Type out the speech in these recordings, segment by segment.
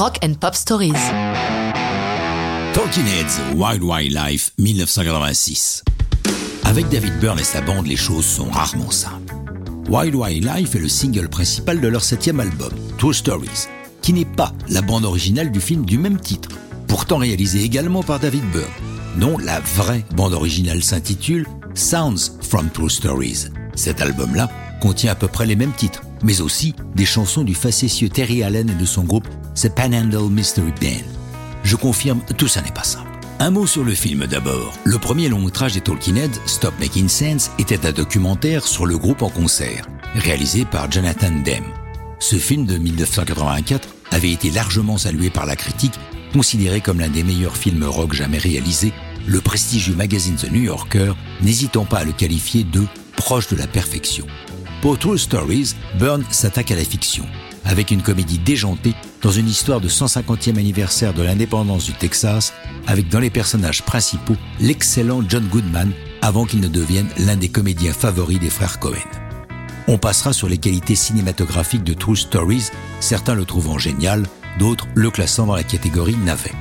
Rock and Pop Stories. Talking Heads Wild Wild Life 1986. Avec David Byrne et sa bande, les choses sont rarement simples. Wild Wild Life est le single principal de leur septième album, True Stories, qui n'est pas la bande originale du film du même titre, pourtant réalisé également par David Byrne. Non, la vraie bande originale s'intitule Sounds from True Stories. Cet album-là contient à peu près les mêmes titres, mais aussi des chansons du facétieux Terry Allen et de son groupe The Panhandle Mystery Band. Je confirme, tout ça n'est pas simple. Un mot sur le film d'abord. Le premier long métrage des Talking Heads, Stop Making Sense, était un documentaire sur le groupe en concert, réalisé par Jonathan Demme. Ce film de 1984 avait été largement salué par la critique, considéré comme l'un des meilleurs films rock jamais réalisés, le prestigieux magazine The New Yorker n'hésitant pas à le qualifier de proche de la perfection. Pour True Stories, Byrne s'attaque à la fiction, avec une comédie déjantée dans une histoire de 150e anniversaire de l'indépendance du Texas, avec dans les personnages principaux l'excellent John Goodman, avant qu'il ne devienne l'un des comédiens favoris des frères Cohen. On passera sur les qualités cinématographiques de True Stories, certains le trouvant génial, d'autres le classant dans la catégorie navet.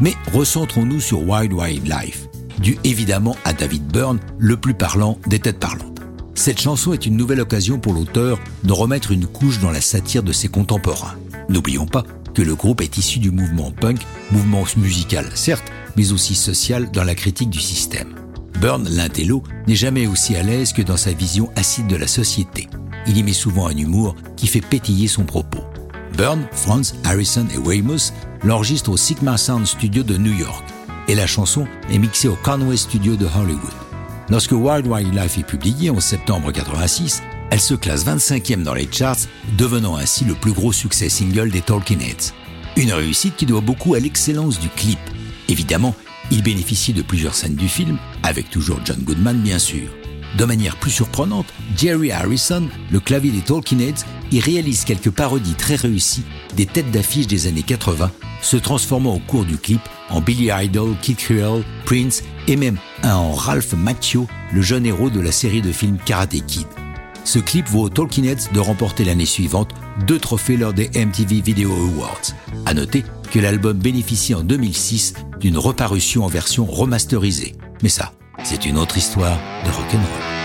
Mais recentrons-nous sur Wild Wild Life, dû évidemment à David Byrne, le plus parlant des têtes parlantes. Cette chanson est une nouvelle occasion pour l'auteur de remettre une couche dans la satire de ses contemporains. N'oublions pas que le groupe est issu du mouvement punk, mouvement musical certes, mais aussi social dans la critique du système. Burn, l'intello, n'est jamais aussi à l'aise que dans sa vision acide de la société. Il y met souvent un humour qui fait pétiller son propos. Burn, Franz, Harrison et Weymouth l'enregistrent au Sigma Sound Studio de New York, et la chanson est mixée au Conway Studio de Hollywood. Lorsque Wild Wild Life est publié en septembre 86, elle se classe 25e dans les charts, devenant ainsi le plus gros succès single des Talking Heads. Une réussite qui doit beaucoup à l'excellence du clip. Évidemment, il bénéficie de plusieurs scènes du film, avec toujours John Goodman bien sûr. De manière plus surprenante, Jerry Harrison, le clavier des Talking Heads, y réalise quelques parodies très réussies des têtes d'affiche des années 80, se transformant au cours du clip en Billy Idol, Kid Creole, Prince et même un en Ralph Macchio, le jeune héros de la série de films Karate Kid. Ce clip vaut aux Talking Heads de remporter l'année suivante deux trophées lors des MTV Video Awards. À noter que l'album bénéficie en 2006 d'une reparution en version remasterisée. Mais ça, c'est une autre histoire de rock'n'roll.